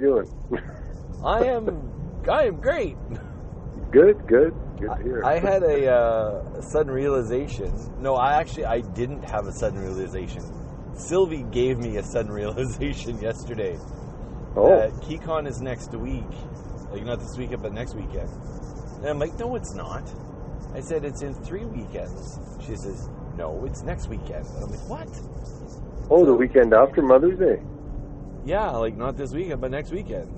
you doing? I am. I am great. good, good, good to hear. I had a uh, sudden realization. No, I actually I didn't have a sudden realization. Sylvie gave me a sudden realization yesterday. oh, That KeyCon is next week, like not this weekend, but next weekend. And I'm like, no, it's not. I said it's in three weekends. She says, no, it's next weekend. And I'm like, what? oh, the weekend after Mother's Day. Yeah, like not this weekend, but next weekend.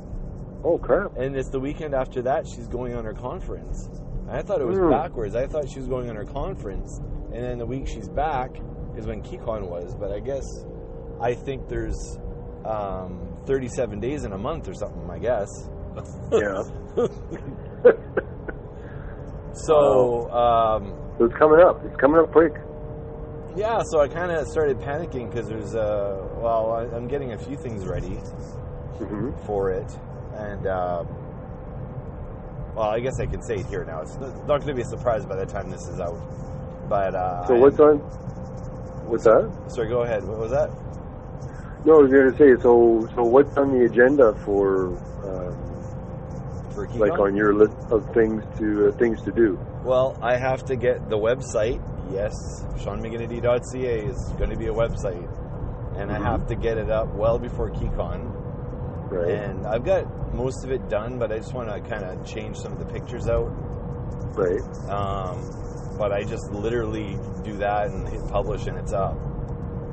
Oh crap! And it's the weekend after that she's going on her conference. I thought it was Hmm. backwards. I thought she was going on her conference, and then the week she's back is when KeyCon was. But I guess I think there's um, 37 days in a month or something. I guess. Yeah. So um, So it's coming up. It's coming up quick. Yeah, so I kind of started panicking because there's uh, well, I, I'm getting a few things ready hmm for it, and um, well, I guess I can say it here now. It's not going to be a surprise by the time this is out. But uh, So what's on? What's that? Sorry, go ahead. What was that? No, I was going to say. So, so what's on the agenda for, um, For like, on your list of things to uh, things to do? Well, I have to get the website. Yes, SeanMcGinnity.ca is going to be a website, and Mhm. I have to get it up well before KeyCon. Right. And I've got most of it done, but I just want to kind of change some of the pictures out. Right. Um, but I just literally do that and hit publish, and it's up.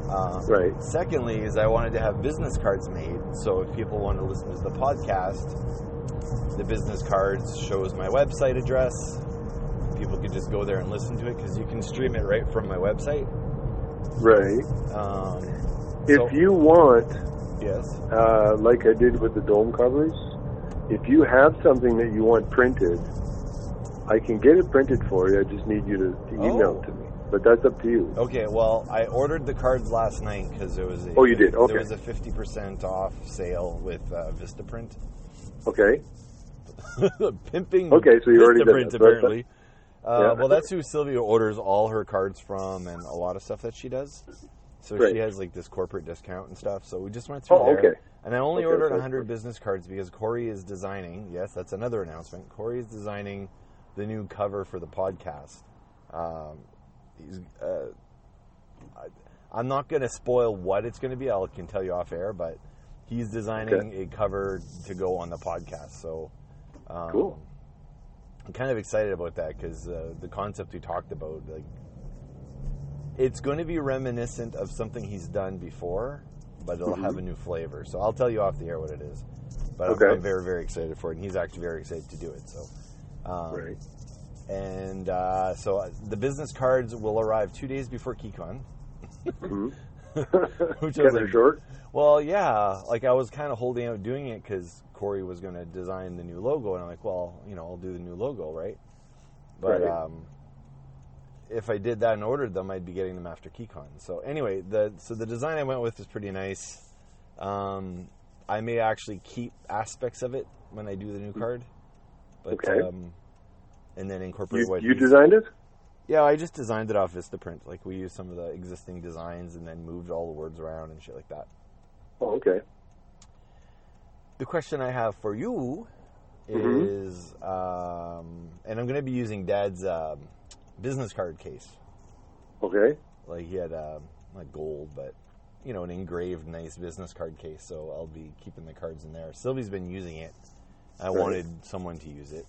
Uh, Right. Secondly, is I wanted to have business cards made, so if people want to listen to the podcast, the business cards shows my website address. People could just go there and listen to it because you can stream it right from my website. Right. Um, If so- you want, yes, uh, like I did with the dome covers, if you have something that you want printed, I can get it printed for you. I just need you to, to email Oh. it to me. But that's up to you. okay. Well, I ordered the cards last night because there was a, Oh, you did? Okay. there was a fifty percent off sale with uh, VistaPrint. Okay. Pimping. Okay, so you already did that. apparently. Uh. Well, that's who Sylvia orders all her cards from, and a lot of stuff that she does. So Right. she has like this corporate discount and stuff. So we just went through Oh, there. okay. And I only Okay, ordered okay. 100 business cards because Corey is designing. Yes, that's another announcement. Corey is designing the new cover for the podcast. Um, he's. Uh, I, I'm not going to spoil what it's going to be. I can tell you off air, but he's designing a cover to go on the podcast. So. Um, Cool. I'm kind of excited about that because uh, the concept we talked about, like, it's going to be reminiscent of something he's done before, but it'll have a new flavor. So I'll tell you off the air what it is. But I'm- Okay. I'm, very, very excited for it, and he's actually very excited to do it. So, um, Right. and uh, so uh, the business cards will arrive two days before KeyCon. hmm Which was like- short. Well, yeah, like I was kind of holding out doing it because Corey was going to design the new logo, and I'm like, well, you know, I'll do the new logo, right? But Right. um, if I did that and ordered them, I'd be getting them after KeyCon. So anyway, the so the design I went with is pretty nice. Um, I may actually keep aspects of it when I do the new card, but Okay. um, and then incorporate You, what you designed it? yeah, I just designed it off VistaPrint. Like we used some of the existing designs and then moved all the words around and shit like that. Oh, okay. The question I have for you Mhm. is, um, and I'm going to be using Dad's um, business card case. Okay. Like he had um, not gold, but you know, an engraved nice business card case. So I'll be keeping the cards in there. Sylvie's been using it. I Right. wanted someone to use it.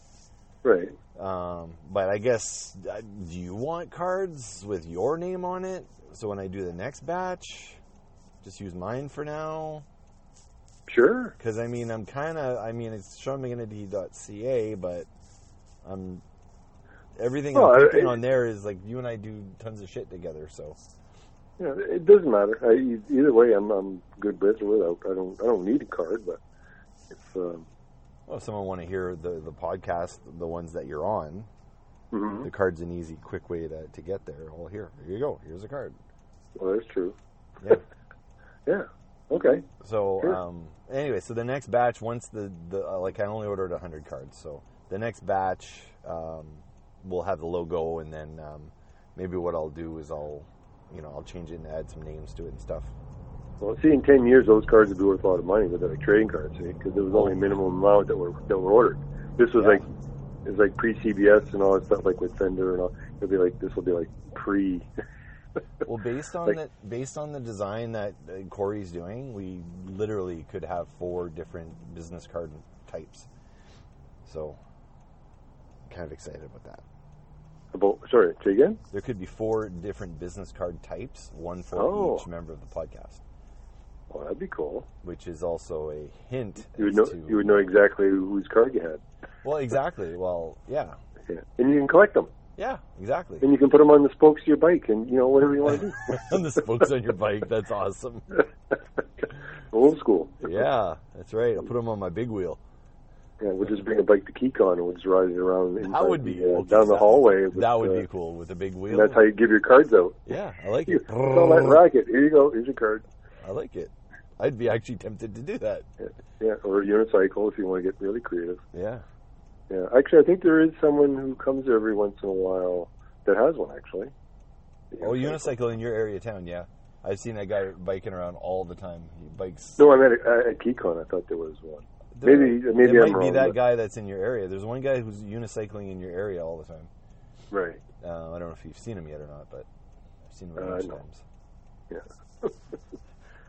Right. Um, but I guess, uh, do you want cards with your name on it? So when I do the next batch, just use mine for now. Sure. Because I mean, I'm kind of, I mean, it's SeanMcGinnity.ca, but I'm everything Well, I'm on there is like you and I do tons of shit together. So Yeah, it doesn't matter. I, either way, I'm I'm good with or without. I don't I don't need a card, but if um, well, if someone want to hear the the podcast, the ones that you're on, mhm. the card's an easy, quick way to to get there. Well, here, here you go. Here's a card. well, that's true. Yeah. Yeah. Okay. So Sure. um, anyway, so the next batch, once the, the uh, like I only ordered hundred cards, so the next batch um, will have the logo, and then um, maybe what I'll do is I'll, you know, I'll change it and add some names to it and stuff. Well, see, in ten years, those cards would be worth a lot of money, but they're like trading cards, see, because there was only a minimum amount that were that were ordered. This was Yeah. like it was like pre CBS and all that stuff, like with Fender and all. It'll be like this will be like pre. Well, based on Like- the based on the design that uh, Corey's doing, we literally could have four different business card types. So, kind of excited about that. About sorry, say again. There could be four different business card types, one for Oh. each member of the podcast, Oh, that'd be cool. which is also a hint. You would know to, you would know exactly whose card you had. Well, exactly. Well, yeah, Yeah. And you can collect them, yeah, exactly. and you can put them on the spokes of your bike, and you know whatever you want to do. on the spokes on your bike. That's awesome. Old school. Yeah, that's right. I'll put them on my big wheel. Yeah, we'll just bring a bike to Keycon and we'll just ride it around That would be the, uh, cool. down the hallway. With, That would uh, be cool with a big And wheel. that's how you give your cards out. Yeah, I like it. call that racket. Here you go. Here's your card. I like it. I'd be actually tempted to do that. Yeah, yeah. or a unicycle if you want to get really creative. Yeah. Yeah, actually, I think there is someone who comes every once in a while that has one. Actually. Oh, unicycle in your area of town, yeah. I've seen that guy biking around all the time. He bikes. No, I meant at, at Keycon. I thought there was one. There- maybe- maybe it I'm might be that but- guy that's in your area. There's one guy who's unicycling in your area all the time. Right. Uh, I don't know if you've seen him yet or not, but I've seen him a Uh, bunch of times. Yeah.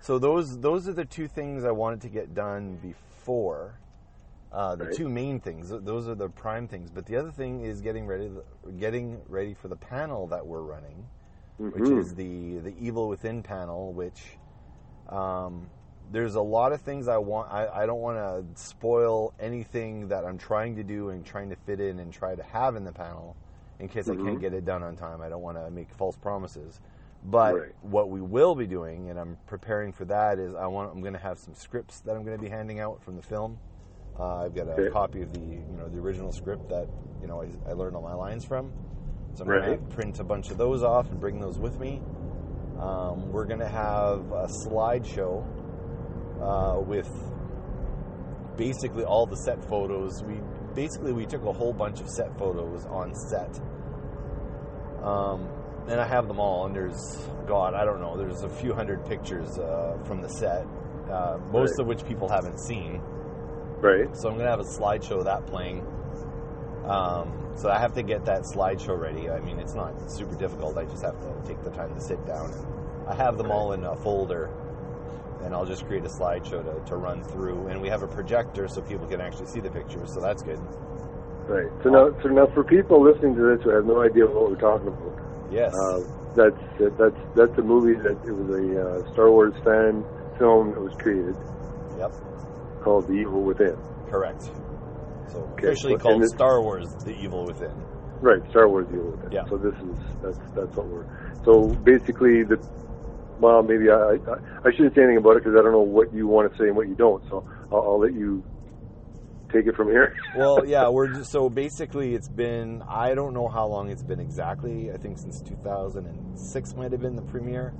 So those those are the two things I wanted to get done before. Uh, the Right. two main things. Those are the prime things. But the other thing is getting ready getting ready for the panel that we're running, which Mhm. is the the Evil Within panel. Which um, there's a lot of things I want. I, I don't want to spoil anything that I'm trying to do and trying to fit in and try to have in the panel in case I can't Mhm. get it done on time. I don't want to make false promises. But Right. what we will be doing, and I'm preparing for that, is I want I'm going to have some scripts that I'm going to be handing out from the film. Uh, I've got a Okay. copy of the you know the original script that you know I, I learned all my lines from. So I'm going to print a bunch of those off and bring those with me. Um, we're going to have a slideshow uh, with basically all the set photos. We basically we took a whole bunch of set photos on set. Um, and I have them all. And there's God, I don't know. There's a few hundred pictures uh, from the set, uh, most Right. of which people haven't seen. Right. So I'm gonna have a slideshow of that playing. Um, so I have to get that slideshow ready. I mean, it's not super difficult. I just have to take the time to sit down. I have them all in a folder, and I'll just create a slideshow to, to run through. And we have a projector so people can actually see the pictures. So that's good. Right. So now, so now, for people listening to this who have no idea what we're talking about, Yes. uh, that's that's that's a movie that it was a uh, Star Wars fan film that was created yep. Called The Evil Within. Correct. So Okay, officially so- called Star Wars: The Evil Within. Right, Star Wars The Evil Within. Yeah. So this is that's that's what we're. So basically, the well, maybe I I, I shouldn't say anything about it because I don't know what you want to say and what you don't. So I'll, I'll let you take it from here. Well, yeah, we're just, so basically it's been I don't know how long it's been exactly. I think since 2006 might have been the premiere.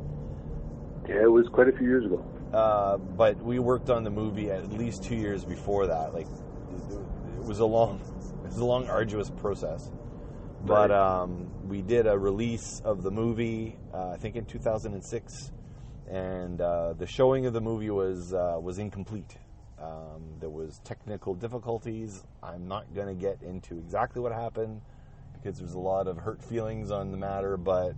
yeah, it was quite a few years ago. Uh, but we worked on the movie at least two years before that. Like it was a long, it was a long, arduous process. But um, we did a release of the movie, uh, I think in 2006, and uh, the showing of the movie was uh, was incomplete. Um, there was technical difficulties. I'm not going to get into exactly what happened because there's a lot of hurt feelings on the matter. But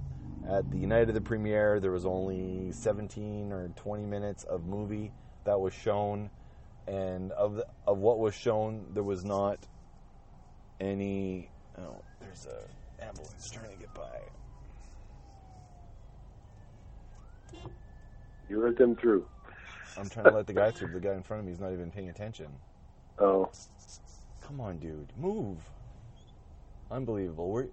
at the night of the premiere, there was only 17 or 20 minutes of movie that was shown, and of the, of what was shown, there was not any. Oh, there's a ambulance trying to get by. You let them through. I'm trying to let the guy through. The guy in front of me is not even paying attention. Oh, Come on, dude, move! Unbelievable. We're...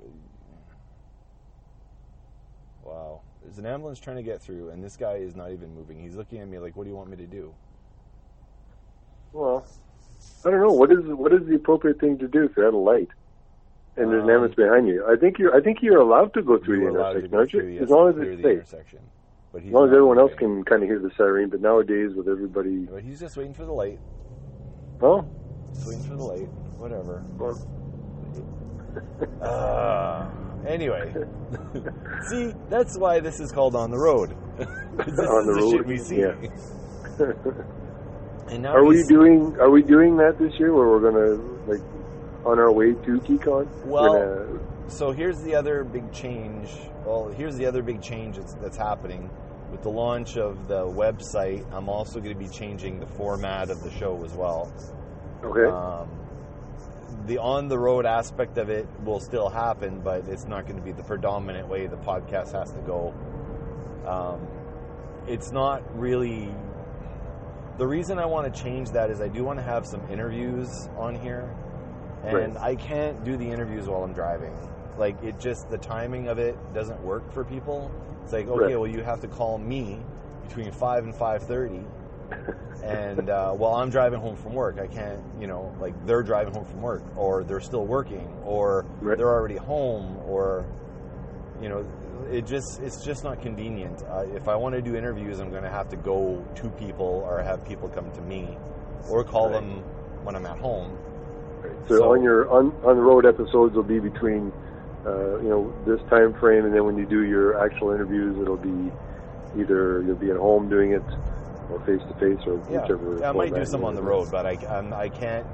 Wow. There's an ambulance trying to get through, and this guy is not even moving. He's looking at me like, "What do you want me to do?" well, I don't know. What is what is the appropriate thing to do if you're at a light and there's an Um, ambulance behind you? I think you're I think you're allowed to go through the intersection, aren't you? as long as it's safe. intersection. But As long as everyone else can kind of hear the siren. But nowadays, with everybody, But he's just waiting for the light. well, Just waiting for the light. Whatever. well Uh, Anyway, see, that's why this is called on the road. this On the road, we see. yeah. And now Are we s- doing Are we doing that this year, where we're gonna like on our way to KeyCon? Well- gonna- So here's the other big change. Well, here's the other big change that's, that's happening with the launch of the website. I'm also going to be changing the format of the show as well. okay. Um, the on the road aspect of it will still happen, but it's not going to be the predominant way the podcast has to go. Um, it's not really. The reason I want to change that is I do want to have some interviews on here, and Right. I can't do the interviews while I'm driving. Like it just the timing of it doesn't work for people. It's like okay, Right. well you have to call me between five and five thirty and uh, while I'm driving home from work, I can't, you know, like they're driving home from work, or they're still working, or Right. they're already home, or you know, it just it's just not convenient. Uh, if I want to do interviews, I'm going to have to go to people or have people come to me, or call Right. them when I'm at home. Right. So, So- on your on on the road episodes will be between uh, you know this time frame, and then when you do your actual interviews, it'll be either you'll be at home doing it or face to face or Yeah, whichever. yeah I might do some on the road, but I I'm, I can't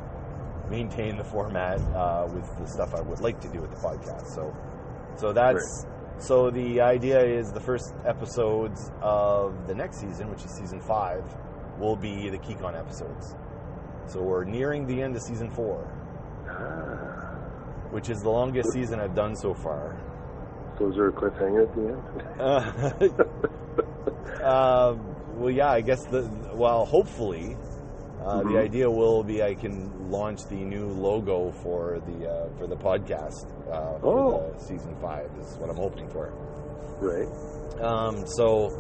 maintain the format uh, with the stuff I would like to do with the podcast. So so that's so the idea is the first episodes of the next season, which is season five, will be the KeyCon episodes. So we're nearing the end of season four, Ah, which is the longest season I've done so far. so is there a cliffhanger at the end? Uh, uh, well, yeah, I guess the well, hopefully, uh, the Mhm. idea will be I can launch the new logo for the uh, for the podcast uh, for Oh. the season five is what I'm hoping for. right. Um, so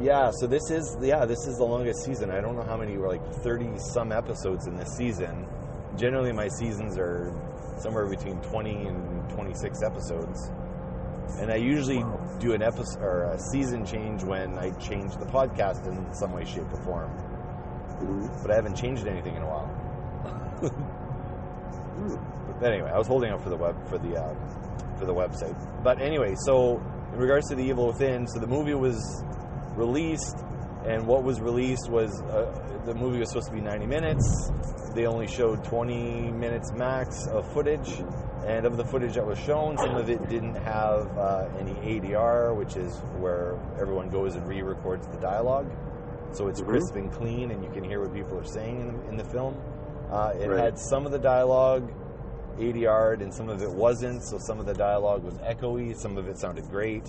yeah, so this is yeah this is the longest season. I don't know how many were like thirty some episodes in this season. Generally, my seasons are somewhere between twenty and twenty six episodes, and I usually do an episode or a season change when I change the podcast in some way, shape, or form. Mhm. But I haven't changed anything in a while. Hmm. But anyway, I was holding out for the web for the uh, for the website. But anyway, so in regards to the Evil Within, so the movie was released, and what was released was uh, the movie was supposed to be 90 minutes. They only showed 20 minutes max of footage, and of the footage that was shown, some of it didn't have uh, any ADR, which is where everyone goes and re-records the dialogue. So it's Mhm. crisp and clean, and you can hear what people are saying in, in the film. Uh, it Right. had some of the dialogue ADR'd and some of it wasn't. So some of the dialogue was echoey, some of it sounded great,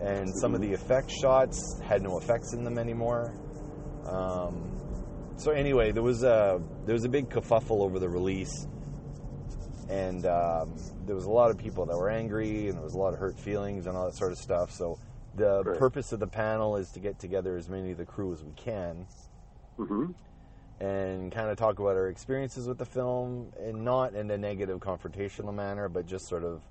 and some of the effect shots had no effects in them anymore. Um, so anyway, there was a there was a big kerfuffle over the release, and um, there was a lot of people that were angry, and there was a lot of hurt feelings and all that sort of stuff. So the Right. purpose of the panel is to get together as many of the crew as we can Mhm. and kind of talk about our experiences with the film and not in a negative confrontational manner but just sort of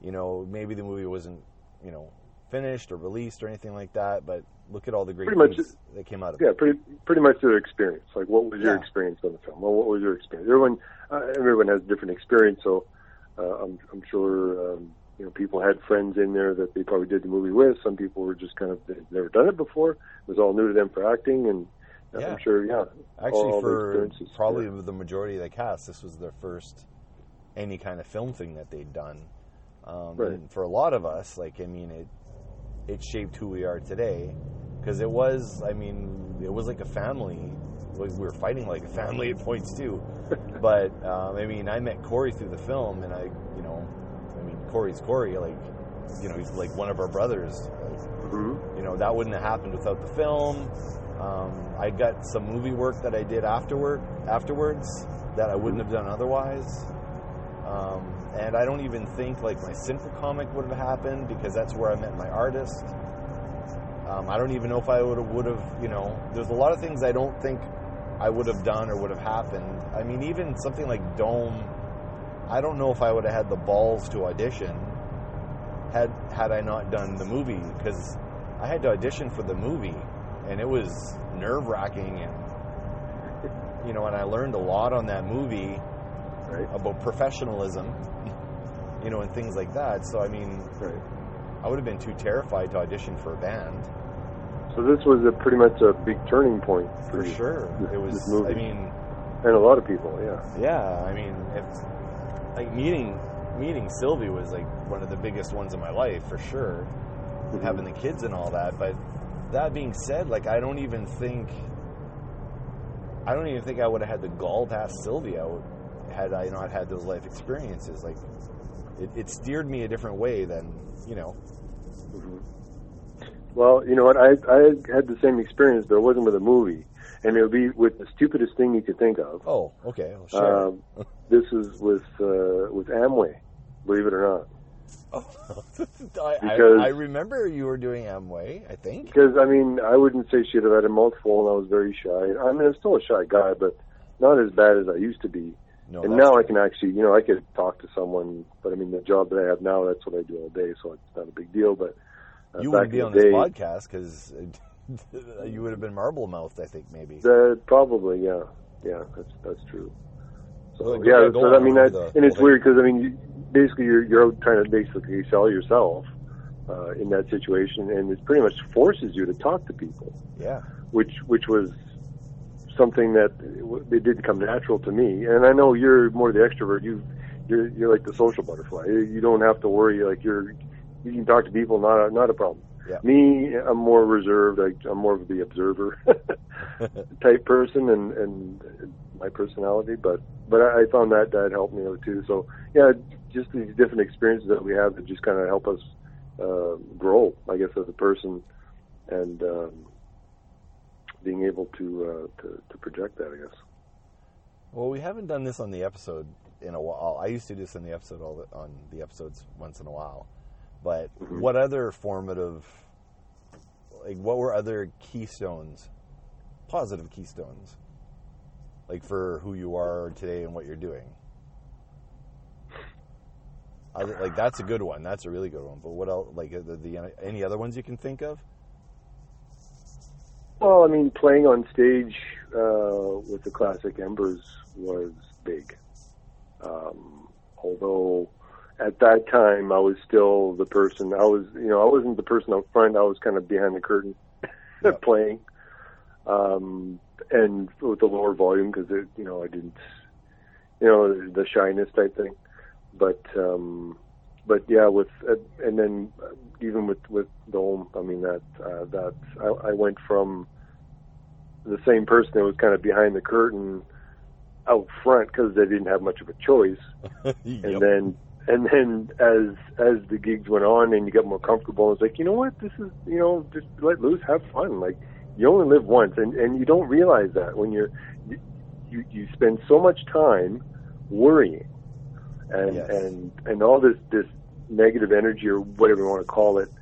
you know maybe the movie wasn't you know finished or released or anything like that but look at all the great Pretty much things that came out of Yeah, it Yeah, pretty pretty much their experience. Like, what was your experience on the film? Well, what was your experience? Everyone uh, everyone has a different experience, so uh, I'm I'm sure um, you know people had friends in there that they probably did the movie with. Some people were just kind of they'd never done it before. It was all new to them for acting, and uh, Yeah. I'm sure, yeah, actually all for experiences, probably yeah. the majority of the cast this was their first any kind of film thing that they'd done um, Right. and for a lot of us like i mean it it shaped who we are today. Because it was i mean it was like a family like we were fighting like a family at points too. But um, i mean i met corey through the film and i you know i mean corey's corey like you know he's like one of our brothers. Mhm. you know that wouldn't have happened without the film. Um, i got some movie work that i did afterward afterwards that i wouldn't have done otherwise. Um, and i don't even think like my simple comic would have happened because that's where i met my artist. Um, i don't even know if i would have would have you know there's a lot of things i don't think i would have done or would have happened. I mean even something like dome i don't know if i would have had the balls to audition had had I not done the movie because I had to audition for the movie and it was nerve wracking and you know and I learned a lot on that movie right? about professionalism you know, and things like that. So I mean, Right. I would have been too terrified to audition for a band So this was a pretty much a big turning point for you. sure. This- It was. I mean, and a lot of people. Yeah. yeah. I mean, it's like meeting meeting Sylvie was like one of the biggest ones in my life for sure. Mhm. Having the kids and all that, but that being said, like I don't even think I don't even think I would have had the gall to ask Sylvie out had I not had those life experiences. Like it, it steered me a different way than you know. Mhm. Well, you know what? I I had the same experience, but it wasn't with a movie, and it would be with the stupidest thing you could think of. Oh, okay, well, sure. Um, this is with uh, with Amway, believe it or not. I, because- I, I remember you were doing Amway. I think. Because I mean, I wouldn't say she'd have had a mouthful, and I was very shy. I mean, I'm still a shy guy, but not as bad as I used to be. No, and now I can actually, you know, I could talk to someone. But I mean, the job that I have now, that's what I do all day, so it's not a big deal. But uh, you wouldn't be on the this day, podcast because you would have been marble mouthed. I think maybe. That probably, yeah, yeah, that's that's true. So yeah, yeah, so I mean, that, the and it's weird because I mean, you, basically you're you're trying to basically sell yourself uh, in that situation, and it pretty much forces you to talk to people, Yeah. which which was something that it did come natural to me. And I know you're more the extrovert. You you're you're like the social butterfly. You don't have to worry. Like you're you can talk to people, not a, not a problem. Yeah. Me, I'm more reserved. I, I'm more of the observer type person, and and my personality. But but I, I found that that helped me out too. So yeah, just these different experiences that we have that just kind of help us uh, grow, I guess, as a person, and um, being able to, uh, to to project that. I guess. Well, we haven't done this on the episode in a while. I used to do this on the episode all the, on the episodes once in a while. But Mhm. what other formative, like, what were other keystones, positive keystones, like for who you are today and what you're doing? Other, like that's a good one. That's a really good one. But what else? Like the, the any other ones you can think of? Well, I mean, playing on stage uh, with the classic Embers was big. Um, although at that time I was still the person. I was, you know, I wasn't the person out front. I was kind of behind the curtain Yep. playing, um, and with the lower volume because it, you know, I didn't, you know, the shyness type thing. But um, but yeah, with uh, and then even with with Dome, I mean that uh, that I, I went from the same person that was kind of behind the curtain out front because they didn't have much of a choice, and then and then as as the gigs went on and you got more comfortable, it's like you know what, this is you know just let loose, have fun. Like you only live once, and and you don't realize that when you're you you, you spend so much time worrying and Yes. and and all this this negative energy or whatever you want to call it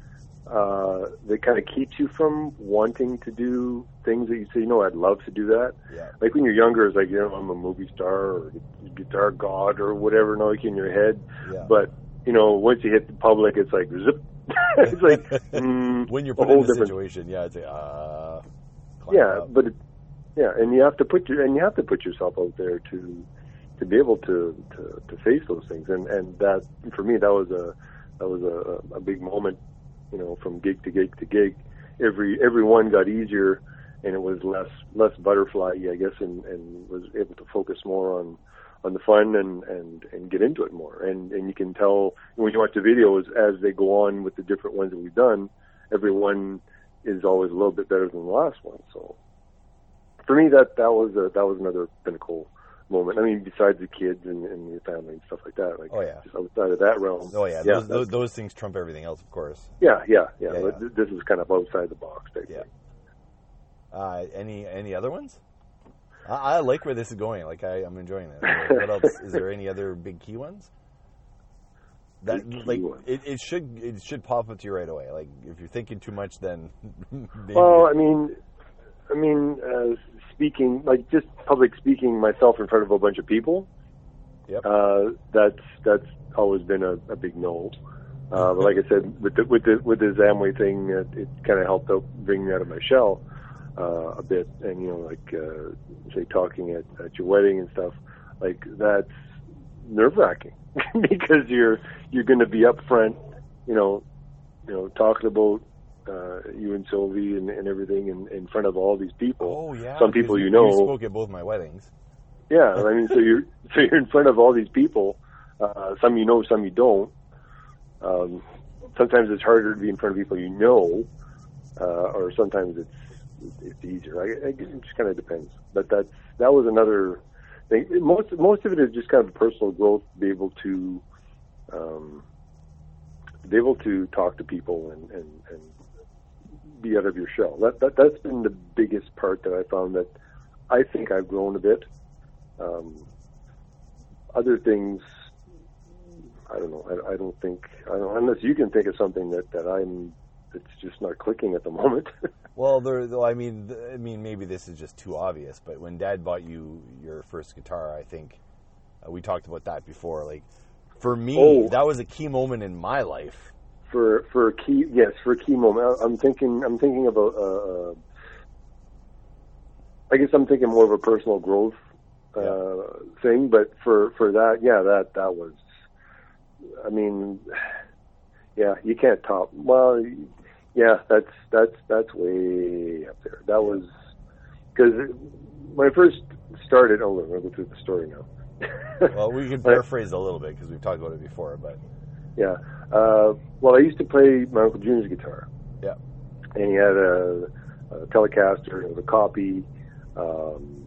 uh that kind of keeps you from wanting to do things that you say you know I'd love to do that yeah. like when you're younger it's like you know I'm a movie star or guitar god or whatever like in your head Yeah. but you know once you hit the public it's like zip it's like mm, when you're a put whole in the different situation, yeah, it's like, uh, yeah, up. but it, yeah, and you have to put your and you have to put yourself out there to to be able to to, to face those things, and and that for me that was a that was a, a big moment, you know, from gig to gig to gig. Every every one got easier, and it was less less butterfly, I guess, and and was able to focus more on on the fun and and and get into it more. And and you can tell when you watch the videos as they go on with the different ones that we've done, every one is always a little bit better than the last one. So for me, that that was a, that was another pinnacle moment. I mean, besides the kids and, and your family and stuff like that, like Oh, yeah. just outside of that realm. Oh yeah, yeah, those, those, those things trump everything else, of course. yeah, yeah, yeah. Yeah, but yeah. This is kind of outside the box. Type Yeah. Uh, any any other ones? I, I like where this is going. Like I, I'm enjoying this. What else? Is there any other big key ones? That Big like ones. it, it should it should pop up to you right away. Like if you're thinking too much, then Well, I mean, I mean, uh, speaking like just public speaking myself in front of a bunch of people. Yep. Uh, that's that's always been a, a big no. Uh, but like I said, with the with the with this Amway thing, it, it kind of helped out bring me out of my shell uh, a bit. And you know, like uh, say talking at, at your wedding and stuff, like that's nerve wracking. because you're you're going to be up front, you know, you know, talking about uh, you and Sylvie and, and everything in, in front of all these people. Oh yeah. Some people you know. You spoke at both my weddings. Yeah, I mean, so you're so you're in front of all these people. Uh, some you know, some you don't. Um, sometimes it's harder to be in front of people you know, uh, or sometimes it's it's easier. I, I, it just kind of depends. But that's that was another thing. Most most of it is just kind of personal growth. To be able to um, be able to talk to people and, and, and be out of your shell. That, that that's been the biggest part that I found that I think I've grown a bit. Um, other things, I don't know. I, I don't think I don't, unless you can think of something that that I'm it's just not clicking at the moment. Well, there, though, I mean, I mean, maybe this is just too obvious, but when Dad bought you your first guitar, I think uh, we talked about that before. Like, for me, Oh. that was a key moment in my life. For for a key yes for a key moment. I'm thinking I'm thinking about. Uh, uh, I guess I'm thinking more of a personal growth uh, thing, but for for that, yeah, that that was. I mean, yeah, you can't top. Well, yeah, that's that's that's way up there. That was because when I first started. Oh, we'll go through the story now. Well, we can paraphrase a little bit because we've talked about it before, but Yeah. Uh, well, I used to play my Uncle Junior's guitar. Yeah. And he had a, a Telecaster, it was a copy, um,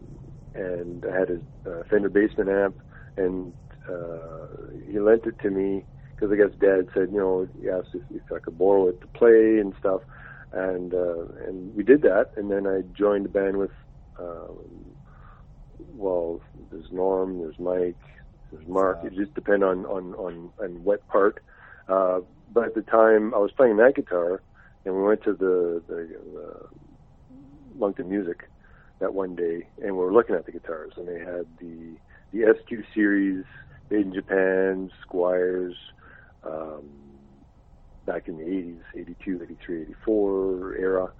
and I had his uh, Fender Bassman amp, and uh, he lent it to me because I guess Dad said, you know, he asked if, if I could borrow it to play and stuff, and uh, and we did that, and then I joined the band with, um, well, there's Norm, there's Mike, there's Mark. It just depend on on on, on what part. Uh, but at the time, I was playing that guitar, and we went to the the, the Moncton Music that one day, and we were looking at the guitars, and they had the the SQ series made in Japan, Squiers, um, back in the 80s, 82, 83, 84 era.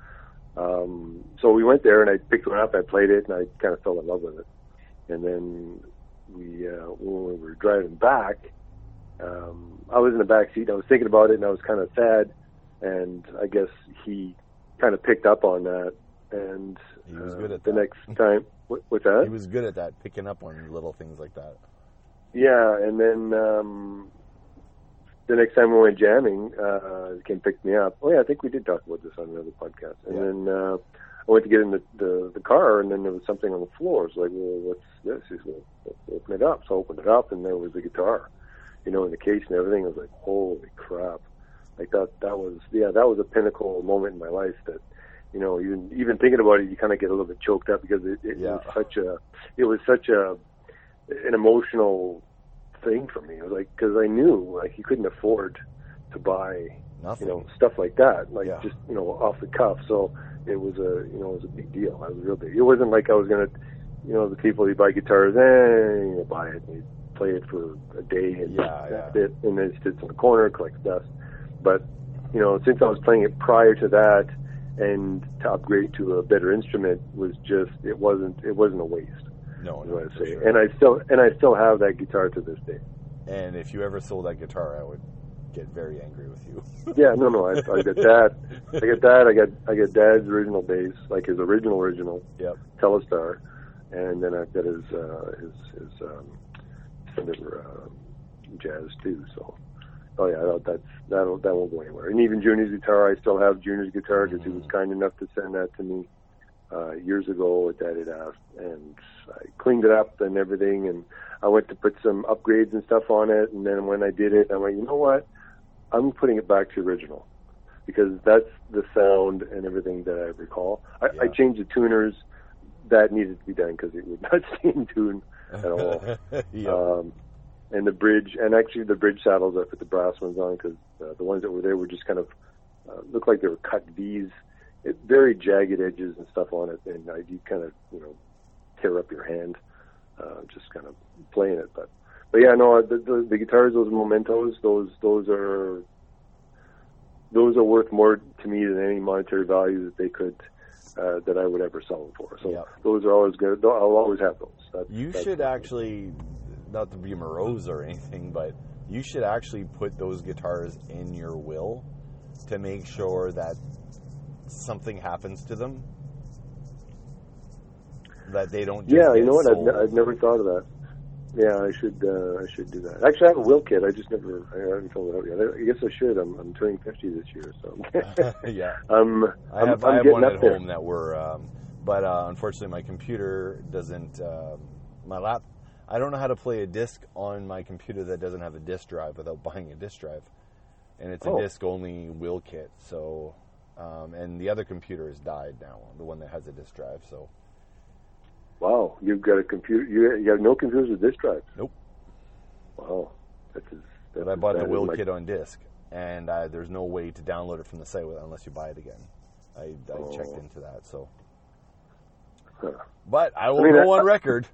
Um, so we went there, and I picked one up, I played it, and I kind of fell in love with it. And then we, uh, when we were driving back, um, I was in the back seat. I was thinking about it, and I was kind of sad. And I guess he kind of picked up on that. And He was uh, good at the that. next time. What, what's that? he was good at that, picking up on little things like that. Yeah, and then um, the next time we went jamming, uh, he came pick me up. Oh yeah, I think we did talk about this on another podcast. And Yeah. then uh, I went to get in the, the the car, and then there was something on the floor. I was like, well, what's this? He said, well, let's open it up. So I opened it up, and there was a guitar, you know, in the case and everything. I was like, holy crap! Like that that was yeah, that was a pinnacle moment in my life that. You know, even even thinking about it, you kind of get a little bit choked up because it, it Yeah. was such a, it was such a, an emotional thing for me. It was like because I knew like he couldn't afford to buy Nothing. you know stuff like that, like Yeah. just you know off the cuff. So it was a you know it was a big deal. It was real big. It wasn't like I was gonna you know the people who buy guitars, eh, you know, buy it and you play it for a day and Yeah, that's yeah. it, and then it sits in the corner, collects dust. But you know since I was playing it prior to that. And to upgrade to a better instrument was just it wasn't it wasn't a waste. no, no, what I say. sure. And I still and I still have that guitar to this day. And if you ever sold that guitar, I would get very angry with you. Yeah, no, no, I, I got that. I got that. I got I got Dad's original bass, like his original original yep. Telestar, and then I've got his uh, his his um, Fender uh, Jazz too. So, oh yeah, that- that's that'll that won't go anywhere. And even Junior's guitar, I still have Junior's guitar because he was kind enough to send that to me uh, years ago. What Dad had asked, and I cleaned it up and everything, and I went to put some upgrades and stuff on it. And then when I did it, I went, you know what? I'm putting it back to original because that's the sound and everything that I recall. I, I changed the tuners. That needed to be done because it would not stay in tune at all. yep. Um, and the bridge, and actually the bridge saddles, I put the brass ones on because uh, the ones that were there were just kind of uh, looked like they were cut V's, it, very jagged edges and stuff on it, and I you kind of you know tear up your hand, uh, just kind of playing it. But but yeah, no, the, the, the guitars, those mementos, those those are those are worth more to me than any monetary value that they could. Uh, that I would ever sell them for. So Yep. those are always good. I'll always have those. That's, You that's should actually. not to be morose or anything, but you should actually put those guitars in your will to make sure that something happens to them. That they don't. Just Yeah, you know what? I've, ne- I've never thought of that. Yeah, I should. Uh, I should do that. Actually, I have a will kit. I just never. I haven't filled it out yet. I guess I should. I'm, I'm turning 50 this year, so. yeah. um, I have, I'm I have getting one up at there. home that we're, um, but uh, unfortunately my computer doesn't. Uh, my lap, I don't know how to play a disc on my computer that doesn't have a disk drive without buying a disk drive, and it's a Oh. disc only will kit. So, um, and the other computer has died now, the one that has a disk drive. So, Wow, you've got a computer. You, you have no computers with disk drives. Nope. Wow, that's. As, that's but I bought the will kit on disc, and uh, there's no way to download it from the site unless you buy it again. I, I checked Oh. into that. So, Huh. but I will mean, go I- on record,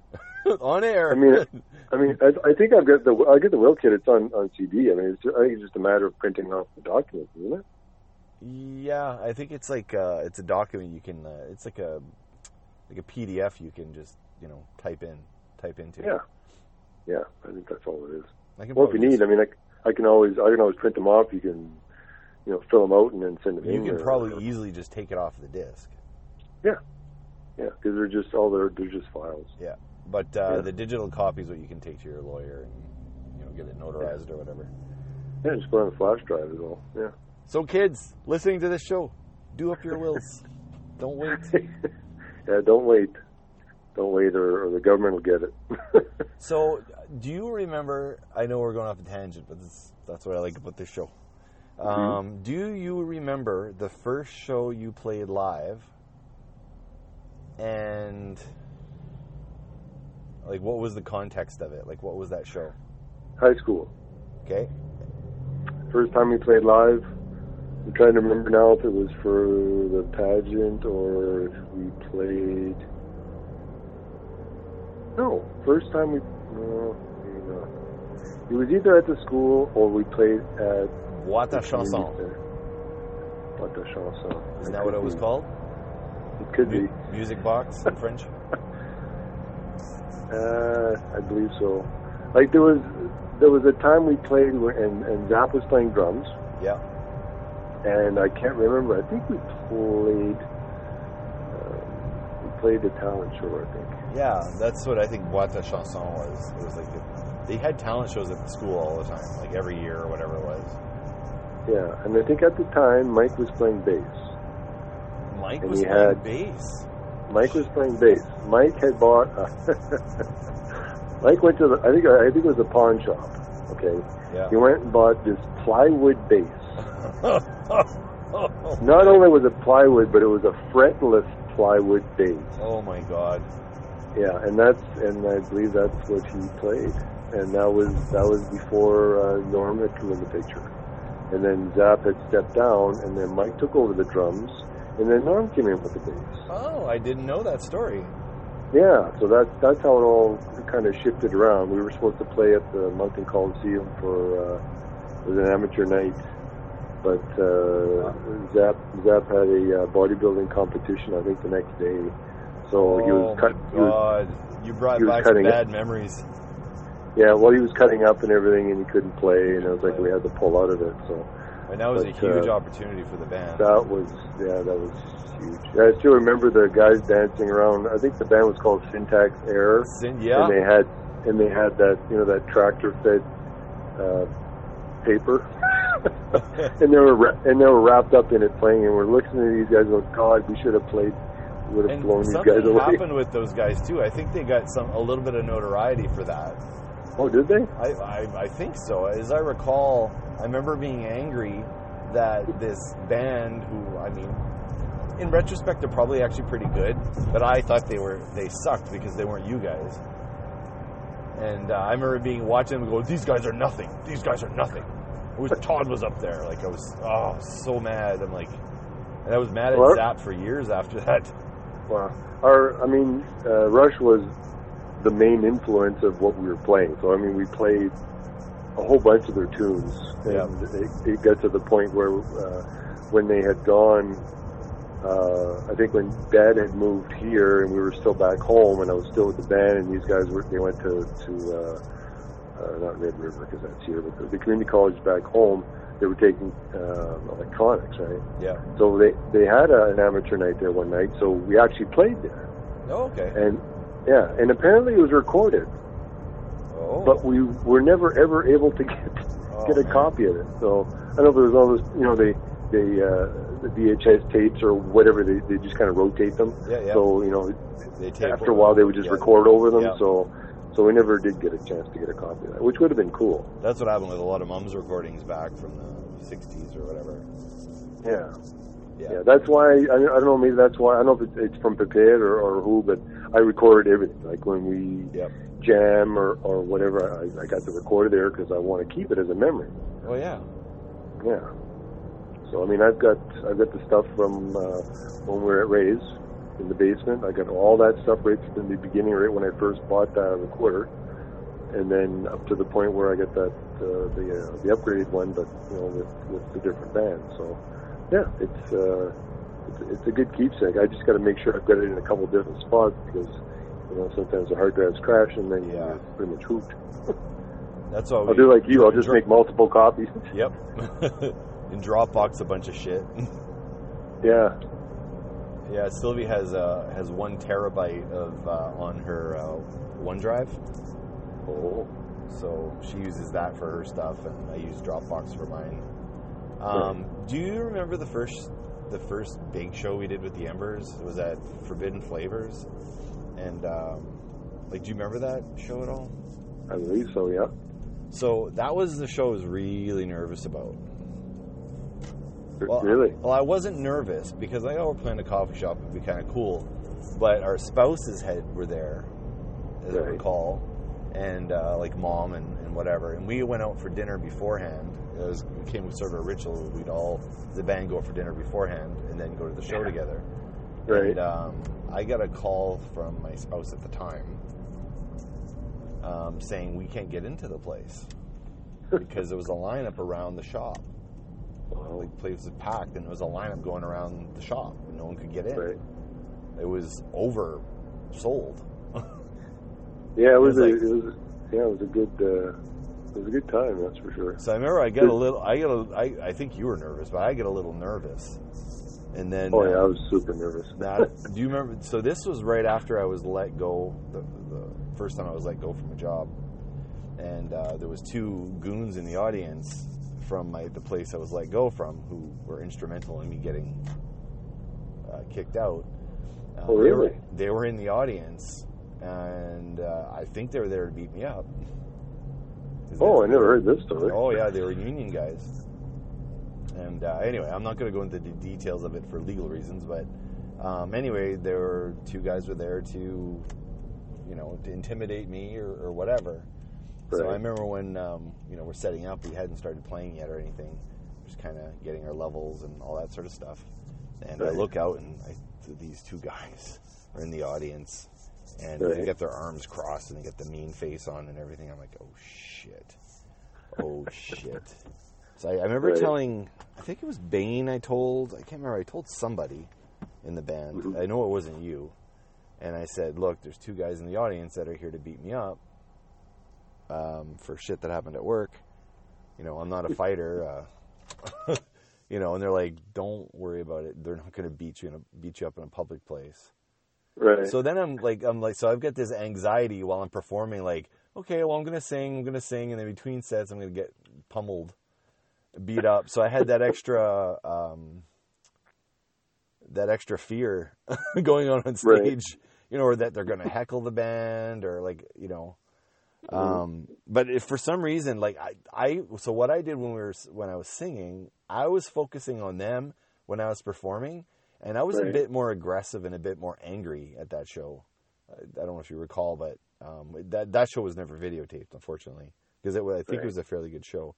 on air. I mean, I mean, I, I think I've got the. I get the will kit. It's on on CD. I mean, it's, I think it's just a matter of printing off the document, isn't it? Yeah, I think it's like uh, it's a document you can. Uh, it's like a like a PDF you can just you know type in, type into. Yeah. Yeah, I think that's all it is. I can Well, if you need, I mean, I, I can always I can always print them off. You can, you know, fill them out and then send them you can probably easily just take it off the disc. Yeah, yeah, because they're just all they're they're just files. Yeah, but uh, Yeah. the digital copy is what you can take to your lawyer and you know get it notarized or whatever. Yeah, just put on a flash drive is all. Yeah. So, kids listening to this show, do up your wills. Don't wait. yeah, don't wait. Don't wait, or, or the government will get it. So, do you remember? I know we're going off a tangent, but this, that's what I like about this show. Um, Do you remember the first show you played live? And like, what was the context of it? Like, what was that show? High school. Okay, First time we played live. I'm trying to remember now if it was for the pageant or if we played. No, first time we. No, maybe not. It was either at the school or we played at. Boîte à Chanson? Boîte à Chanson. Isn't that what it was called? It could be. Music box in French. Uh, I believe so. Like there was, there was a time we played where, and and Zap was playing drums, Yeah. And I can't remember. I think we played. Um, we played the talent show. I think. Yeah, that's what I think Boîte à Chanson was. It was like the, they had talent shows at the school all the time, like every year or whatever it was. Yeah, and I think at the time Mike was playing bass. Mike And was he playing had- bass. Mike was playing bass. Mike had bought. A Mike went to the. I think I think it was a pawn shop. Okay, Yeah. he went and bought this plywood bass. Not only was it plywood, but it was a fretless plywood bass. oh my god. Yeah, and that's and I believe that's what he played, and that was that was before uh, Norm had come in the picture, and then Zap had stepped down, and then Mike took over the drums, and then Norm came in with the bass. Oh, I didn't know that story. Yeah, so that's that's how it all kind of shifted around. We were supposed to play at the Moncton Coliseum for uh, it was an amateur night, but uh, Zap Zap had a uh, bodybuilding competition I think the next day, so he oh was cut. my He was, god. you brought he back some cutting it. bad memories. yeah, well he was cutting up and everything, and he couldn't play, and it was like we had to pull out of it. So And that was But, a huge uh, opportunity for the band. that was yeah, that was huge. I still remember the guys dancing around. I think the band was called Syntax Error. Sin- yeah. and they had and they had that you know that tractor fed uh, paper, and they were and they were wrapped up in it playing, and we're listening to these guys. going, God, we should have played. Would have and blown these guys away. happened with those guys too. I think they got some a little bit of notoriety for that. Oh, did they? I, I, I think so. As I recall, I remember being angry that this band, who I mean, in retrospect, they're probably actually pretty good, but I thought they were they sucked because they weren't you guys. And uh, I remember being watching them go, "These guys are nothing. These guys are nothing." It was Todd was up there, like I was oh so mad. I'm like, and I was mad at Well, Zap for years after that. Wow. Our, I mean, uh, Rush was the main influence of what we were playing. So I mean, we played a whole bunch of their tunes, and Yeah. it, it got to the point where uh, when they had gone. Uh, I think when Dad had moved here and we were still back home, and I was still with the band, and these guys were they went to to uh, uh, not Red River because that's here, but the, the community college back home, they were taking uh, electronics, right? Yeah. So they they had a, an amateur night there one night, so we actually played there, Oh, okay. and yeah, and apparently it was recorded, Oh. but we were never ever able to get Oh, get a man. copy of it. So I know there was all this, you know, they they uh, the VHS tapes or whatever they they just kind of rotate them. Yeah, yeah. So you know, They tape after a while they would just Yeah. record over them. Yeah. So so we never did get a chance to get a copy of that, which would have been cool. That's what happened with a lot of mums recordings back from the '60s or whatever. Yeah. Yeah. Yeah, that's why I, I don't know. Maybe that's why I don't know if it's, it's from Pipette or, or who, but I recorded everything. Like when we Yep. jam or or whatever, I, I got the recorder there because I want to keep it as a memory. Oh yeah. Yeah. So I mean, I've got I've got the stuff from uh, when we were at Ray's in the basement. I got all that stuff right from the beginning, right when I first bought that recorder, and then up to the point where I got that uh, the uh, the upgraded one, but you know with with the different bands. So yeah, it's uh, it's, it's a good keepsake. I just got to make sure I've got it in a couple different spots because you know sometimes the hard drives crash and then Yeah. you're pretty much hooped. That's all. I'll do like you. I'll just make multiple copies. Yep. In Dropbox, a bunch of shit. yeah. Yeah, Sylvie has uh, has one terabyte of uh, on her uh, OneDrive, Oh. so she uses that for her stuff, and I use Dropbox for mine. Um, Do you remember the first the first big show we did with the Embers? It was at Forbidden Flavors, and um, like, do you remember that show at all? I believe so. Yeah. So that was the show I was really nervous about. Well, really? Well, I wasn't nervous because I know we're playing a coffee shop. It'd be kind of cool. But our spouses had were there, as I recall, and uh, like mom and, and whatever. And we went out for dinner beforehand. It was it became sort of a ritual. We'd all the band go out for dinner beforehand and then go to the show together. Right. And um, I got a call from my spouse at the time um, saying we can't get into the place because there was a lineup around the shop. The place was packed, and there was a lineup going around the shop, and no one could get in. Right. It was oversold. Yeah, it was, It a, like- it was yeah, it was a good uh, it was a good time, that's for sure. So I remember I got a little. I got a. I, I think you were nervous, but I get a little nervous. And then Oh yeah, I uh, was super nervous. that. do you remember? So this was right after I was let go. The, the first time I was let go from a job, and uh, there was two goons in the audience from my the place I was let go from who were instrumental in me getting uh, kicked out. Uh, Oh, They were, really? they were in the audience, and uh, I think they were there to beat me up. oh, I never heard this story. Oh yeah, they were union guys. And uh, anyway, I'm not going to go into the details of it for legal reasons, but um, anyway, there were two guys were there to, you know, to intimidate me or, or whatever. So I remember when um, you know we're setting up, we hadn't started playing yet or anything, just kind of getting our levels and all that sort of stuff. And I look out, and I, these two guys are in the audience, and they Right. get their arms crossed and they get the mean face on and everything. I'm like, oh shit, oh shit. So I, I remember Right. telling, I think it was Bane. I told, I can't remember. I told somebody in the band. Mhm. I know it wasn't you. And I said, look, there's two guys in the audience that are here to beat me up um, for shit that happened at work. You know, I'm not a fighter. Uh, you know, and they're like, don't worry about it. They're not going to beat you in a, beat you up in a public place. Right. So then I'm like, I'm like, so I've got this anxiety while I'm performing. Like, okay, well, I'm gonna sing, I'm gonna sing, and then between sets, I'm gonna get pummeled, beat up. So I had that extra, um, that extra fear going on on stage. Right. You know, or that they're gonna heckle the band, or like, you know. Mm-hmm. Um, but if for some reason, like I, I, so what I did when we were when I was singing, I was focusing on them when I was performing, and I was a bit more aggressive and a bit more angry at that show. I I don't know if you recall, but um, that that show was never videotaped, unfortunately, because it I think Right. it was a fairly good show.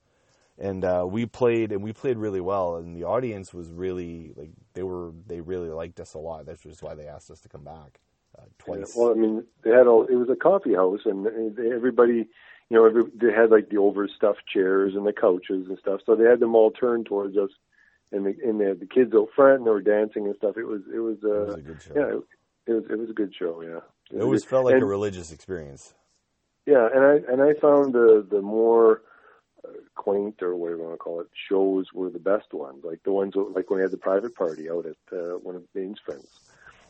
And uh, we played, and we played really well, and the audience was really like they were they really liked us a lot. That's just why they asked us to come back uh, Yeah, twice. well, I mean, they had all. It was a coffee house, and they, everybody, you know, every, they had like the overstuffed chairs and the couches and stuff. So they had them all turned towards us, and the, and they had the kids out front, and they were dancing and stuff. It was, it was, it uh, was a good show. yeah, it, it was, it was a good show. Yeah, it always good- felt like and- a religious experience. Yeah, and I and I found the the more uh, quaint or whatever you want to call it shows were the best ones. Like the ones like when we had the private party out at uh, one of Bain's friends.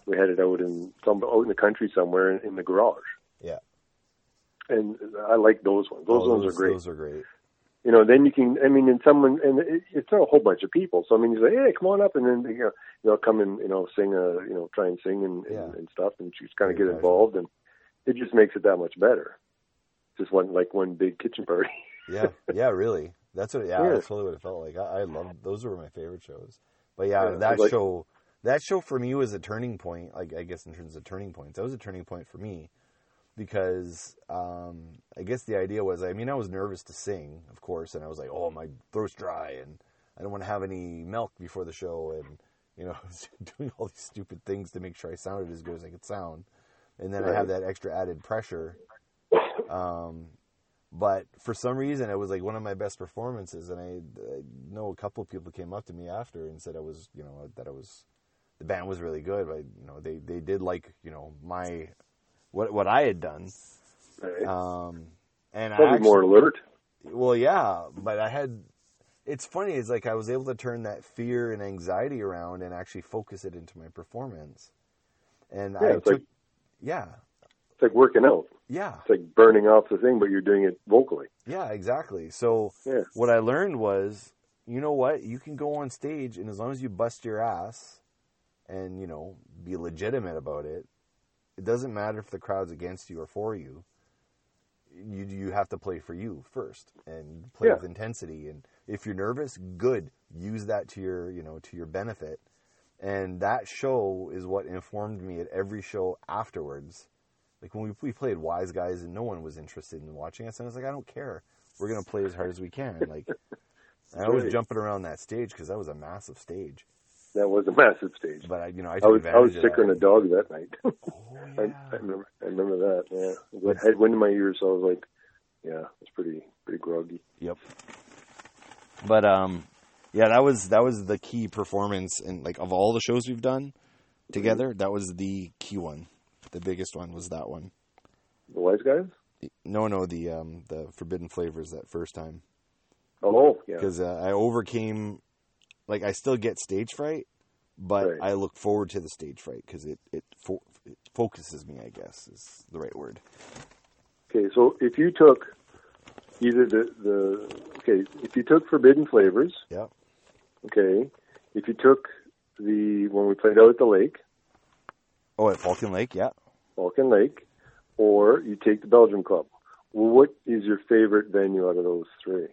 We had it out in some out in the country somewhere in, in the garage. Yeah. And I like those ones. Those Oh, ones are great. Those are great. you know, then you can. I mean, and someone, and it, it's not a whole bunch of people. So I mean, you say, hey, come on up, and then you know, they'll come and you know, sing a, you know, try and sing and Yeah. and, and stuff, and just kind of get involved, and it just makes it that much better. Just one like one big kitchen party. Yeah, yeah, really. That's what. Yeah, Yeah. that's totally what it felt like. I, I love those were my favorite shows. But yeah, Yeah, that like- show, that show for me was a turning point. Like I guess in terms of turning points, that was a turning point for me because um, I guess the idea was. I mean, I was nervous to sing, of course, and I was like, oh, my throat's dry, and I don't want to have any milk before the show, and you know, doing all these stupid things to make sure I sounded as good as I could sound, and then I have that extra added pressure. Um, but for some reason it was like one of my best performances and I, I know a couple of people came up to me after and said I was you know that I was the band was really good but you know they they did like you know my what what I had done Right? um and I Probably actually, more alert. well yeah but I had it's funny it's like I was able to turn that fear and anxiety around and actually focus it into my performance and Yeah, I it's took like- yeah It's like working out. yeah It's like burning off the thing, but you're doing it vocally. Yeah, exactly. So Yeah. what I learned was, you know what? You can go on stage, and as long as you bust your ass, and you know, be legitimate about it, it doesn't matter if the crowd's against you or for you. You you have to play for you first, and play Yeah. with intensity. And if you're nervous, good. Use that to your you know to your benefit. And that show is what informed me at every show afterwards. Like when we, we played Wise Guys and no one was interested in watching us, and I was like, I don't care. We're gonna play as hard as we can. Like I was jumping around that stage because that was a massive stage. That was a massive stage. But I, you know, I I was I was sicker than a dog that night. Oh I, yeah. I remember I remember that. Yeah, I had wind in my ears, so I was like, yeah, it was pretty pretty groggy. Yep. But um, yeah, that was that was the key performance, and like of all the shows we've done together, that was the key one. The biggest one was that one. The wise guys. No, no, the um, the Forbidden Flavors that first time Oh yeah, because uh, I overcame. Like I still get stage fright, but Right. I look forward to the stage fright because it it, fo- it focuses me. I guess is the right word. Okay, so if you took either the the okay, if you took Forbidden Flavors, Yeah. okay, if you took the when we played out at the lake, Oh, at Falcon Lake, yeah. Falcon Lake, or you take the Belgium Club, well, what is your favorite venue out of those three?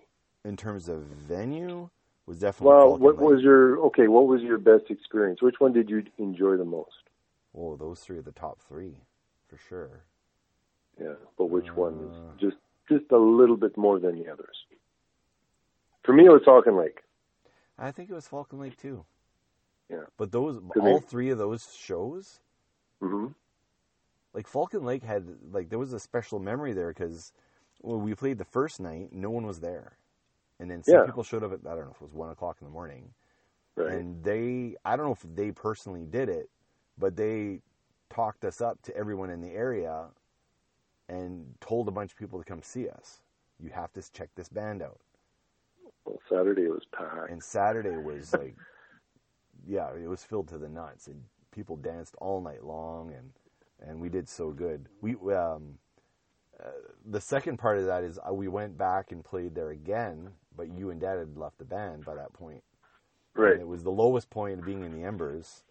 In terms of venue, was definitely Well, what was your okay? What was your best experience? Which one did you enjoy the most? Oh, those three are the top three, for sure. Yeah, but which one Uh. is just just a little bit more than the others? For me, it was Falcon Lake. I think it was Falcon Lake too. Yeah. But those, all three of those shows, hmm like Falcon Lake had, like there was a special memory there because when we played the first night, no one was there, and then some Yeah. people showed up at I don't know if it was one o'clock in the morning, Right. and they I don't know if they personally did it, but they talked us up to everyone in the area, and told a bunch of people to come see us. You have to check this band out. well, Saturday was packed. and Saturday was like, yeah, it was filled to the nuts, and people danced all night long, and and we did so good. We um, uh, the second part of that is uh, we went back and played there again, but you and Dad had left the band by that point. right. And it was the lowest point of being in the embers.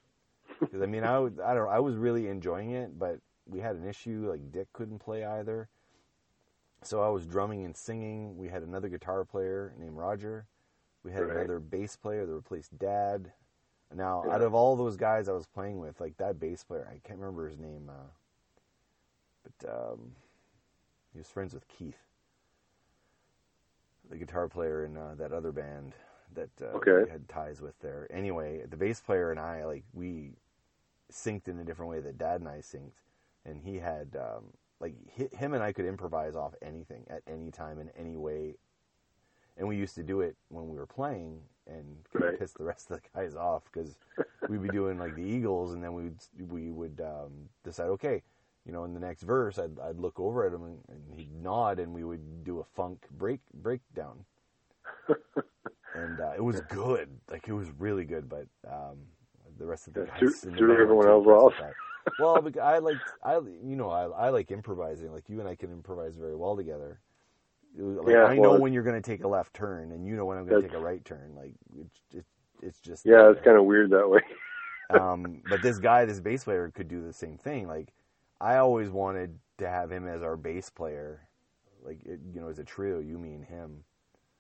Because I mean, I was, I don't know, I was really enjoying it, but we had an issue like Dick couldn't play either. So I was drumming and singing. We had another guitar player named Roger. We had Right. another bass player that replaced Dad. Now, Yeah. out of all those guys I was playing with, like that bass player, I can't remember his name, uh, but um, he was friends with Keith, the guitar player in uh, that other band that uh, Okay. we had ties with there. Anyway, the bass player and I, like, we synced in a different way that Dad and I synced, and he had um, like hi- him and I could improvise off anything at any time in any way, and we used to do it when we were playing and kind of Right. piss the rest of the guys off because we'd be doing like the Eagles, and then we would we would um, decide, okay, you know, in the next verse, I'd, I'd look over at him and, and he'd nod, and we would do a funk break breakdown. and uh, it was good, like it was really good. But um, the rest of the Yeah, guys, threw- threw everyone else off. impressed with that. well, I like I you know I I like improvising. Like you and I can improvise very well together. Like, Yeah, I know when you're going to take a left turn, and you know when I'm going to take a right turn. Like it's just it's just Yeah, it's kind of weird that way. um, but this guy, this bass player, could do the same thing. Like, I always wanted to have him as our bass player, like it, you know, as a trio, you mean him,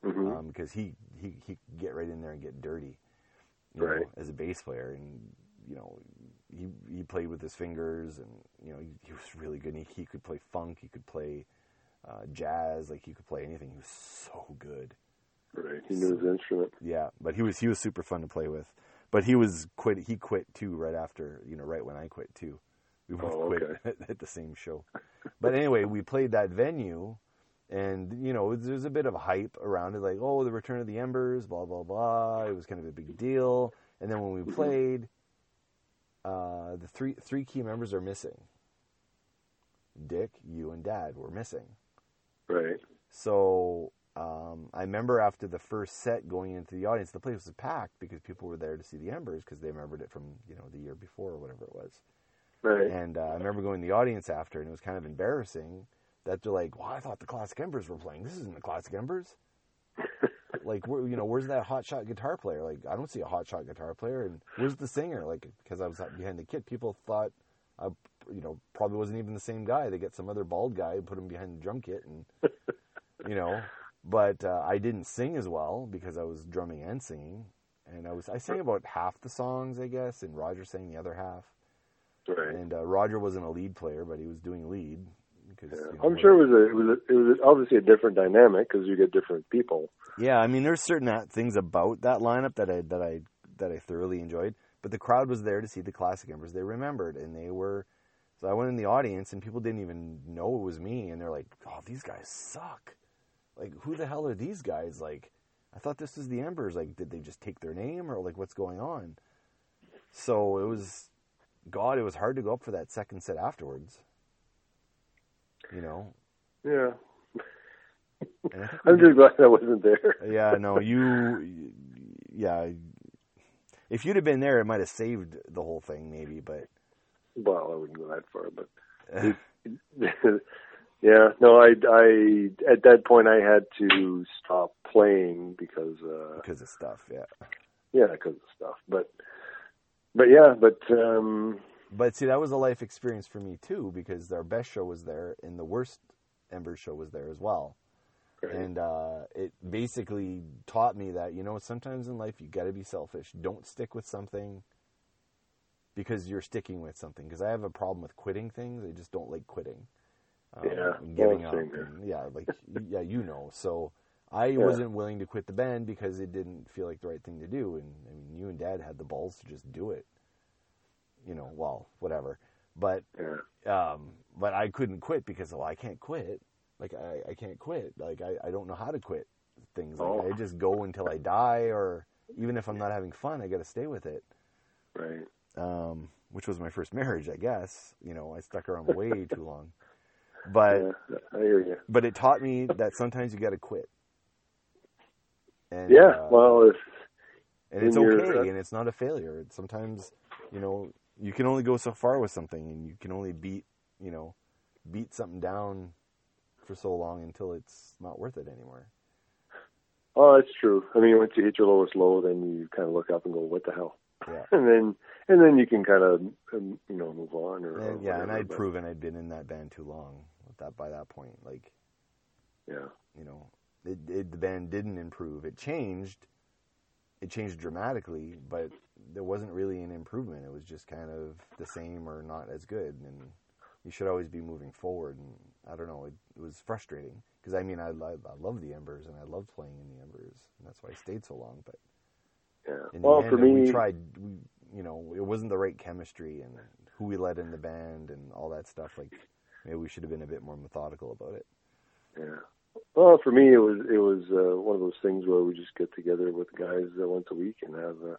hmm because he he he could get right in there and get dirty, you Right. know, as a bass player, and you know, he he played with his fingers, and you know, he, he was really good. He, he could play funk, he could play uh, jazz, like he could play anything. He was so good. right. He knew his instrument. Yeah, but he was he was super fun to play with. But he was quit. He quit too right after you know right when I quit too. We both Oh, quit okay. at, the same show. But anyway, we played that venue, and you know there's a bit of hype around it, like oh the return of the Embers, blah blah blah. It was kind of a big deal. And then when we played, uh, the three three key members are missing. Dick, you, and Dad were missing. Right. So um, I remember after the first set going into the audience, the place was packed because people were there to see the Embers because they remembered it from you know the year before or whatever it was. Right. And uh, I remember going to the audience after, and it was kind of embarrassing that they're like, "Well, I thought the Classic Embers were playing. This isn't the Classic Embers." like, where, you know, where's that hot shot guitar player? Like, I don't see a hot shot guitar player. And where's the singer? Like, because I was behind the kit, people thought, I, you know, probably wasn't even the same guy. They get some other bald guy and put him behind the drum kit, and you know. But uh, I didn't sing as well because I was drumming and singing, and I was I sang about half the songs, I guess, and Roger sang the other half. Right. And uh, Roger wasn't a lead player, but he was doing lead. Because, Yeah. you know, I'm sure it was a it was a, it was obviously a different dynamic because you get different people. Yeah, I mean, there's certain things about that lineup that I that I that I thoroughly enjoyed. But the crowd was there to see the classic embers. They remembered, and they were. So I went in the audience, and people didn't even know it was me, and they're like, "Oh, these guys suck! Like, who the hell are these guys? Like, I thought this was the Embers. Like, did they just take their name, or like, what's going on?" So it was, God, it was hard to go up for that second set afterwards. You know, Yeah. I think we I'm just glad I wasn't there. yeah, no, you, yeah. If you'd have been there, it might have saved the whole thing, maybe. But Well, I wouldn't go that far, but yeah, no, I, I at that point I had to stop playing because, uh, because of stuff, yeah. yeah, because of stuff. But, but yeah, but um, But see, that was a life experience for me too, because our best show was there, and the worst Ember show was there as well. right, And uh, it basically taught me that you know sometimes in life you got to be selfish. Don't stick with something because you're sticking with something. Because I have a problem with quitting things. I just don't like quitting. Um, Yeah, giving up. and- yeah, like yeah, you know. So I Yeah. wasn't willing to quit the band because it didn't feel like the right thing to do. And I mean, you and Dad had the balls to just do it. You know, well, whatever. But yeah, um, but I couldn't quit because well, I can't quit. Like I, I can't quit. Like I, I don't know how to quit things. Like Oh. I just go until I die, or even if I'm not having fun, I got to stay with it. right, Um, which was my first marriage, I guess. You know, I stuck around way too long. But yeah, I hear you. but it taught me that sometimes you got to quit. And, Yeah, uh, well, if and it's okay, uh, and it's not a failure. Sometimes, you know, you can only go so far with something, and you can only beat, you know, beat something down for so long until it's not worth it anymore. oh, that's true. I mean, once you hit your lowest low, then you kind of look up and go, "What the hell?" Yeah. And then and then you can kind of um, you know move on or, or And, yeah, and I'd but, proven I'd been in that band too long. With that by that point, like yeah, you know, it, it the band didn't improve. It changed. It changed dramatically, but there wasn't really an improvement. It was just kind of the same or not as good. And you should always be moving forward. And I don't know, it, it was frustrating because I mean, I, I I love the Embers and I loved playing in the Embers, and that's why I stayed so long. But yeah. Well, for me, we tried. We, you know, it wasn't the right chemistry and who we let in the band and all that stuff. Like maybe we should have been a bit more methodical about it. Yeah. Well, for me, it was it was uh, one of those things where we just get together with the guys uh, once a week and have a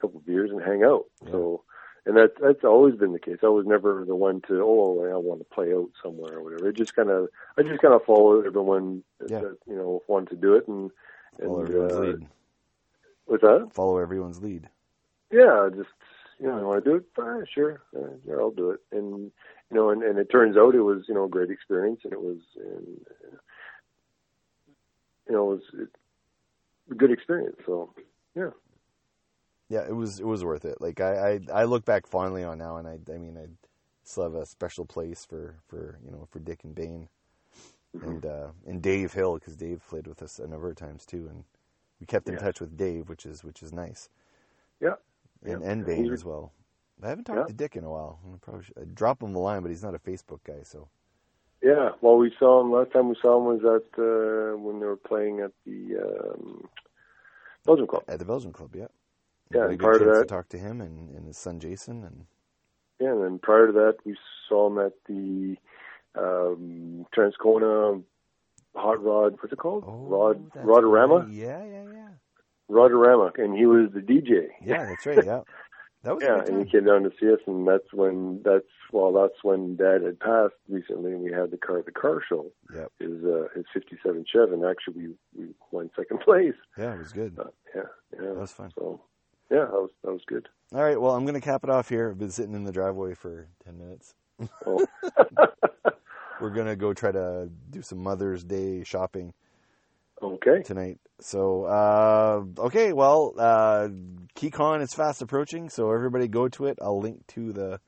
couple beers and hang out. Yeah. So, and that that's always been the case. I was never the one to oh I want to play out somewhere or whatever. It just kind of I just kind of followed everyone Yeah. that you know wanted to do it and Follow and everyone's uh, lead. what's that? Follow everyone's lead. Yeah, just you know, I want to do it. Ah, sure, uh, yeah, I'll do it. And you know, and, and it turns out it was you know a great experience, and it was, and, uh, you know, it was a good experience. So yeah, Yeah, it was it was worth it. Like I, I, I look back fondly on now, and I I mean I still have a special place for for you know for Dick and Bane, and uh, and Dave Hill because Dave played with us a number of times too, and we kept in Yeah. touch with Dave, which is which is nice, yeah, and Yeah. and Bane as well. I haven't talked Yeah. to Dick in a while. I probably should, I'd drop him the line, but he's not a Facebook guy, so yeah. Well, we saw him last time. We saw him was at uh, when they were playing at the um, Belgium Club. at the Belgian club, yeah. Yeah, Had a and good prior to that- talk to him and, and his son Jason, and Yeah, and then prior to that, we saw him at the um, Transcona Hot Rod. What's it called? Rod Oh, that's Rodorama. right. Yeah, yeah, yeah. Rodorama, and he was the DJ. Yeah, that's right. Yeah, that was Yeah, and he came down to see us, and that's when that's well, that's when Dad had passed recently, and we had the car the car show. Yep. His uh, his '57 Chev, and actually we we won second place. Yeah, it was good. Uh, yeah, yeah, That was fun. So yeah, that was that was good. All right, well, I'm going to cap it off here. I've been sitting in the driveway for 10 minutes. Oh. We're going to go try to do some Mother's Day shopping okay. tonight. So, uh, okay, well, uh, KeyCon is fast approaching, so everybody go to it. I'll link to the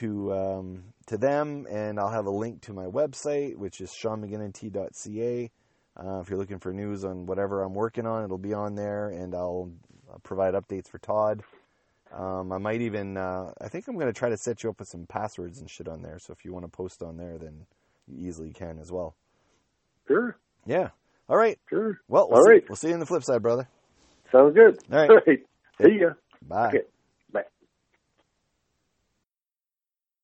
to um, to them, and I'll have a link to my website, which is seanmcginnint.ca. Uh, if you're looking for news on whatever I'm working on, it'll be on there, and I'll uh, provide updates for Todd. Um, I might even, uh, I think I'm going to try to set you up with some passwords and shit on there. So if you want to post on there, then you easily can as well. Sure, Yeah. All right. sure. Well, we'll, All see, right. we'll see you in the flip side, brother. Sounds good. All right. See ya. Bye. Okay.